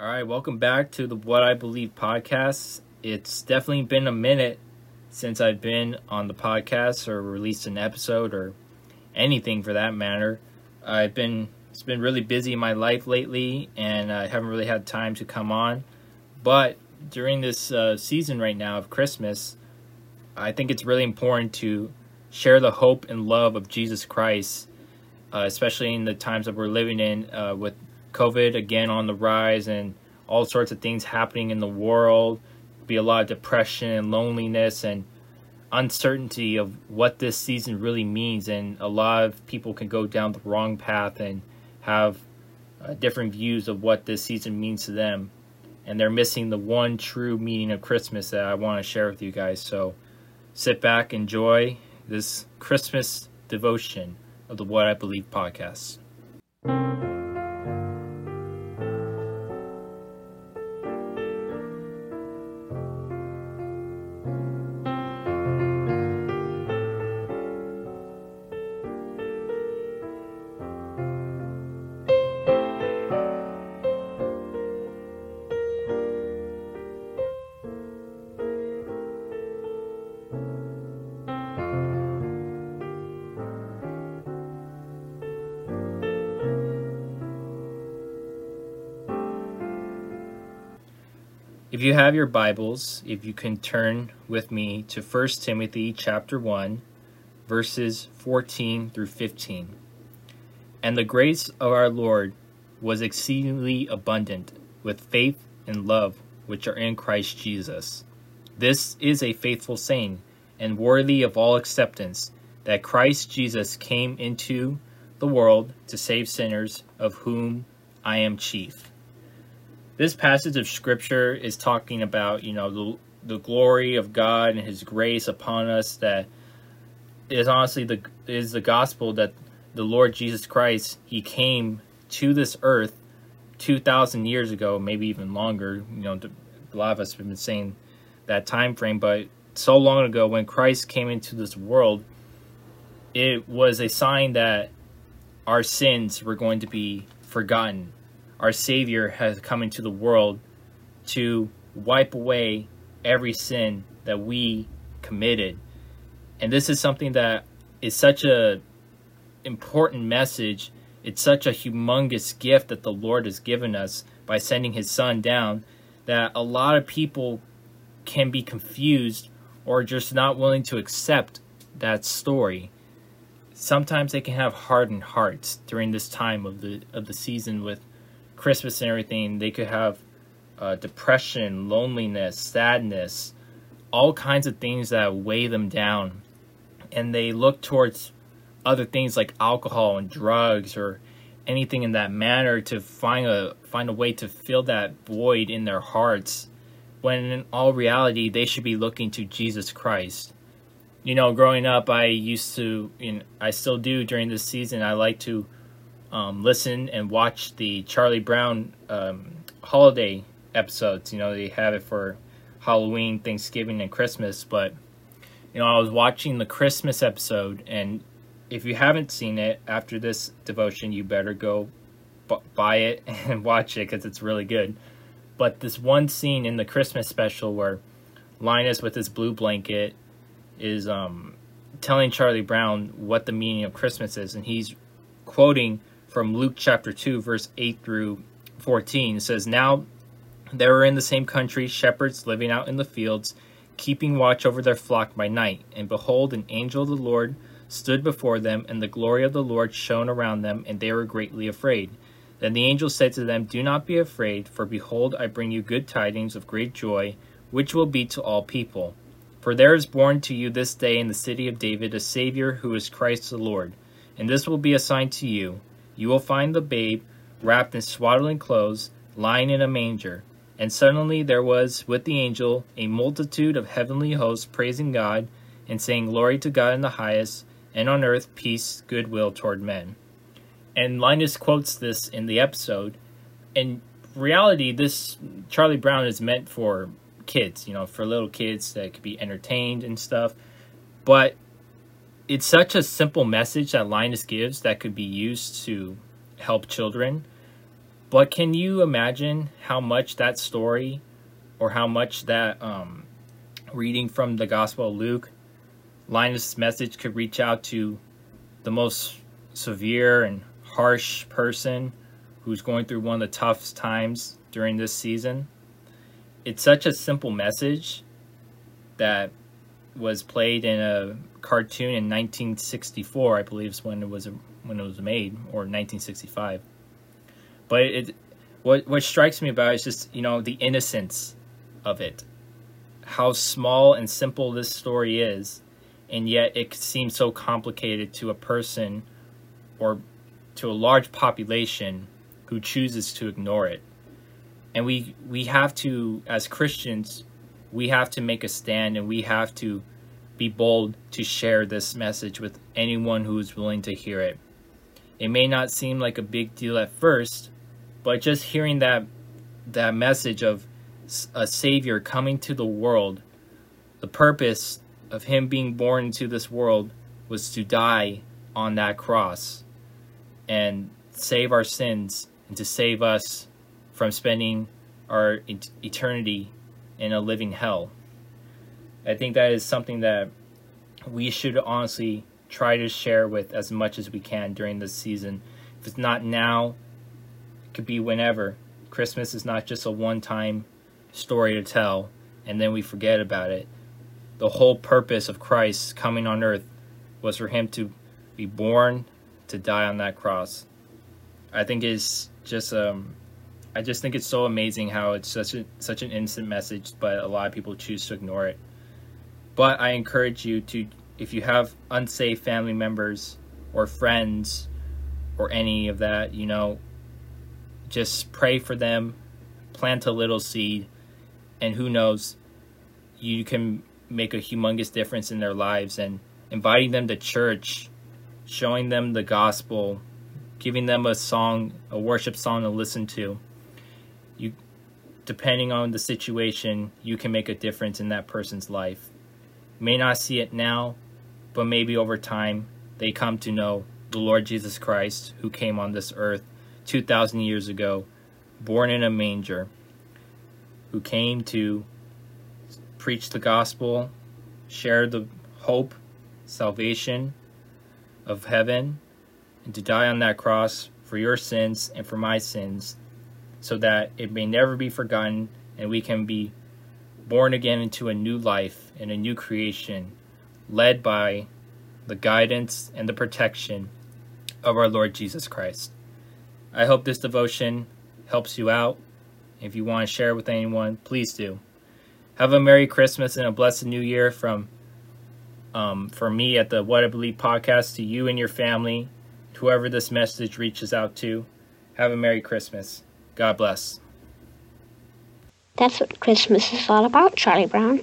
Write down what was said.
All right, welcome back to the What I Believe podcast. It's definitely been a minute since I've been on the podcast or released an episode or anything for that matter. I've been it's been really busy in my life lately, and I haven't really had time to come on. But during this uh, season right now of Christmas, I think it's really important to share the hope and love of Jesus Christ, uh, especially in the times that we're living in uh, with COVID again on the rise and all sorts of things happening in the world. Be a lot of depression and loneliness and uncertainty of what this season really means, and a lot of people can go down the wrong path and have uh, different views of what this season means to them, and they're missing the one true meaning of Christmas that I want to share with you guys. So sit back, enjoy this Christmas devotion of the What I Believe podcast. You have your Bibles, if you can turn with me to 1 Timothy chapter 1, verses 14 through 15. And the grace of our Lord was exceedingly abundant with faith and love which are in Christ Jesus. This is a faithful saying and worthy of all acceptance that Christ Jesus came into the world to save sinners, of whom I am chief this passage of scripture is talking about you know the, the glory of god and his grace upon us that is honestly the is the gospel that the lord jesus christ he came to this earth 2000 years ago maybe even longer. You know a lot of us have been saying that time frame but so long ago when christ came into this world it was a sign that our sins were going to be forgotten our Savior has come into the world to wipe away every sin that we committed. And this is something that is such a important message. It's such a humongous gift that the Lord has given us by sending his son down that a lot of people can be confused or just not willing to accept that story. Sometimes they can have hardened hearts during this time of the of the season with Christmas and everything, they could have uh, depression, loneliness, sadness, all kinds of things that weigh them down. And they look towards other things like alcohol and drugs or anything in that manner to find a find a way to fill that void in their hearts when in all reality they should be looking to Jesus Christ. You know, growing up I used to know, I still do during this season I like to um, listen and watch the Charlie Brown um, holiday episodes. You know, they have it for Halloween, Thanksgiving, and Christmas. But, you know, I was watching the Christmas episode, and if you haven't seen it after this devotion, you better go b- buy it and watch it because it's really good. But this one scene in the Christmas special where Linus with his blue blanket is um, telling Charlie Brown what the meaning of Christmas is, and he's quoting from Luke chapter 2, verse 8 through 14. It says, Now there were in the same country shepherds living out in the fields, keeping watch over their flock by night. And behold, an angel of the Lord stood before them, and the glory of the Lord shone around them, and they were greatly afraid. Then the angel said to them, Do not be afraid, for behold, I bring you good tidings of great joy, which will be to all people. For there is born to you this day in the city of David a Savior who is Christ the Lord. And this will be a sign to you you will find the babe wrapped in swaddling clothes, lying in a manger. And suddenly there was with the angel a multitude of heavenly hosts praising God and saying, Glory to God in the highest, and on earth peace, goodwill toward men. And Linus quotes this in the episode. In reality, this Charlie Brown is meant for kids, you know, for little kids that could be entertained and stuff. But it's such a simple message that Linus gives that could be used to help children. But can you imagine how much that story or how much that um, reading from the Gospel of Luke, Linus' message could reach out to the most severe and harsh person who's going through one of the toughest times during this season? It's such a simple message that was played in a cartoon in 1964, I believe, is when it was when it was made, or 1965. But it, what what strikes me about it is just you know the innocence of it, how small and simple this story is, and yet it seems so complicated to a person, or to a large population, who chooses to ignore it. And we we have to, as Christians, we have to make a stand, and we have to be bold to share this message with anyone who is willing to hear it. It may not seem like a big deal at first, but just hearing that that message of a savior coming to the world, the purpose of him being born into this world was to die on that cross and save our sins and to save us from spending our eternity in a living hell. I think that is something that we should honestly try to share with as much as we can during this season. If it's not now, it could be whenever. Christmas is not just a one time story to tell and then we forget about it. The whole purpose of Christ coming on earth was for him to be born to die on that cross. I think it's just um I just think it's so amazing how it's such a such an instant message, but a lot of people choose to ignore it. But I encourage you to, if you have unsafe family members or friends or any of that, you know, just pray for them, plant a little seed, and who knows, you can make a humongous difference in their lives and inviting them to church, showing them the gospel, giving them a song, a worship song to listen to. Depending on the situation, you can make a difference in that person's life. May not see it now, but maybe over time they come to know the Lord Jesus Christ who came on this earth 2,000 years ago, born in a manger, who came to preach the gospel, share the hope, salvation of heaven, and to die on that cross for your sins and for my sins, so that it may never be forgotten and we can be born again into a new life and a new creation, led by the guidance and the protection of our Lord Jesus Christ. I hope this devotion helps you out. If you want to share with anyone, please do. Have a Merry Christmas and a blessed New Year from um, from me at the What I Believe podcast to you and your family, whoever this message reaches out to. Have a Merry Christmas. God bless. That's what Christmas is all about, Charlie Brown.